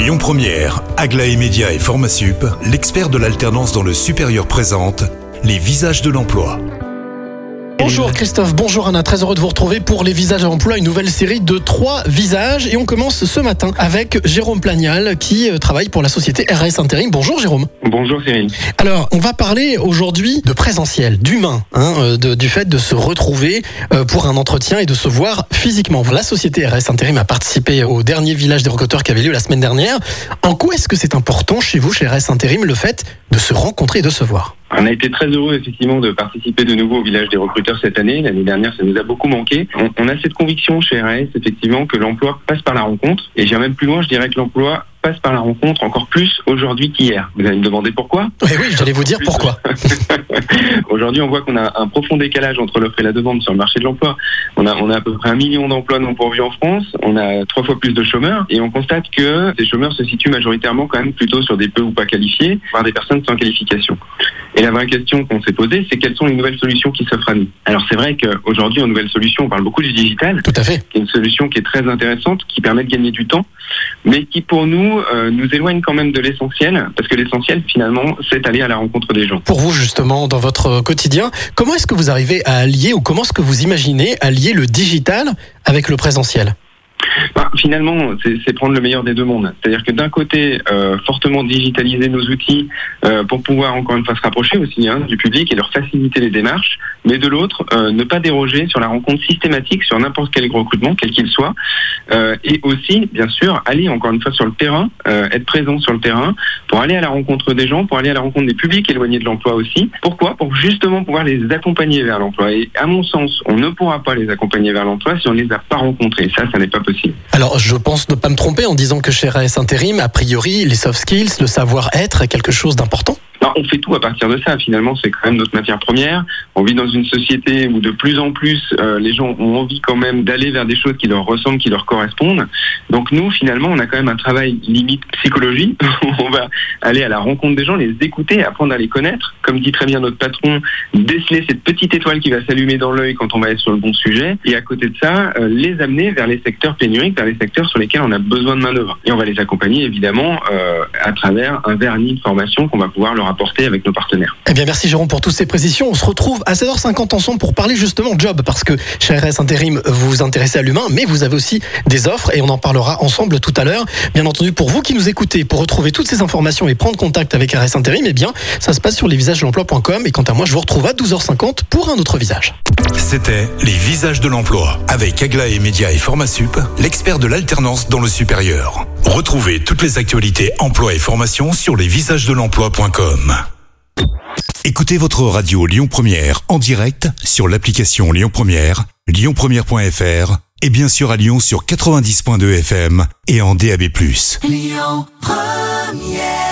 Lyon Première, Aglaé Média et Formasup, l'expert de l'alternance dans le supérieur présente les visages de l'emploi. Bonjour Christophe, bonjour Anna, très heureux de vous retrouver pour les visages à l'emploi, une nouvelle série de trois visages. Et on commence ce matin avec Jérôme Plagnal qui euh, travaille pour la société RS Intérim. Bonjour Jérôme. Bonjour Cyril. Alors, on va parler aujourd'hui de présentiel, d'humain, hein, euh, du fait de se retrouver euh, pour un entretien et de se voir physiquement. La société RS Intérim a participé au dernier village des recruteurs qui avait lieu la semaine dernière. En quoi est-ce que c'est important chez vous, chez RS Intérim, le fait de se rencontrer et de se voir? On a été très heureux effectivement de participer de nouveau au village des recruteurs cette année. L'année dernière, ça nous a beaucoup manqué. On, on a cette conviction chez RS effectivement que l'emploi passe par la rencontre. Et j'irai même plus loin, je dirais que l'emploi passe par la rencontre encore plus aujourd'hui qu'hier. Vous allez me demander pourquoi Oui, oui, j'allais vous dire pourquoi. Aujourd'hui, on voit qu'on a un profond décalage entre l'offre et la demande sur le marché de l'emploi. On a, on a à peu près un million d'emplois non pourvus en France. On a trois fois plus de chômeurs. Et on constate que ces chômeurs se situent majoritairement quand même plutôt sur des peu ou pas qualifiés, voire des personnes sans qualification. Et la vraie question qu'on s'est posée, c'est quelles sont les nouvelles solutions qui s'offrent à nous? Alors c'est vrai qu'aujourd'hui, en nouvelles solutions, on parle beaucoup du digital, Tout à fait. qui est une solution qui est très intéressante, qui permet de gagner du temps, mais qui pour nous euh, nous éloigne quand même de l'essentiel, parce que l'essentiel finalement, c'est aller à la rencontre des gens. Pour vous, justement, dans votre quotidien, comment est-ce que vous arrivez à allier ou comment est-ce que vous imaginez allier le digital avec le présentiel? Finalement, c'est prendre le meilleur des deux mondes. C'est-à-dire que d'un côté, euh, fortement digitaliser nos outils euh, pour pouvoir encore une fois se rapprocher aussi hein, du public et leur faciliter les démarches, mais de l'autre, euh, ne pas déroger sur la rencontre systématique sur n'importe quel recrutement, quel qu'il soit, euh, et aussi, bien sûr, aller encore une fois sur le terrain, euh, être présent sur le terrain pour aller à la rencontre des gens, pour aller à la rencontre des publics éloignés de l'emploi aussi. Pourquoi? Pour justement pouvoir les accompagner vers l'emploi. Et à mon sens, on ne pourra pas les accompagner vers l'emploi si on ne les a pas rencontrés. Ça, ça n'est pas possible. Alors, je pense ne pas me tromper en disant que chez RS Intérim, a priori, les soft skills, le savoir-être est quelque chose d'important. On fait tout à partir de ça. Finalement, c'est quand même notre matière première. On vit dans une société où de plus en plus, euh, les gens ont envie quand même d'aller vers des choses qui leur ressemblent, qui leur correspondent. Donc nous, finalement, on a quand même un travail limite psychologie. on va aller à la rencontre des gens, les écouter, apprendre à les connaître. Comme dit très bien notre patron, déceler cette petite étoile qui va s'allumer dans l'œil quand on va être sur le bon sujet. Et à côté de ça, euh, les amener vers les secteurs pénuriques, vers les secteurs sur lesquels on a besoin de main-d'œuvre. Et on va les accompagner évidemment euh, à travers un vernis de formation qu'on va pouvoir leur apporter Eh bien, merci Jérôme pour toutes ces précisions. On se retrouve à 16h50 ensemble pour parler justement job, parce que chez RS Intérim, vous vous intéressez à l'humain, mais vous avez aussi des offres et on en parlera ensemble tout à l'heure. Bien entendu, pour vous qui nous écoutez, pour retrouver toutes ces informations et prendre contact avec RS Intérim, eh bien, ça se passe sur lesvisagesdelemploi.com et quant à moi, je vous retrouve à 12h50 pour un autre visage. C'était les visages de l'emploi avec Aglaé Média et Formasup, l'expert de l'alternance dans le supérieur. Retrouvez toutes les actualités emploi et formation sur lesvisagesdelemploi.com. Écoutez votre radio Lyon Première en direct sur l'application Lyon Première, lyonpremière.fr et bien sûr à Lyon sur 90.2 FM et en DAB+. Lyon Première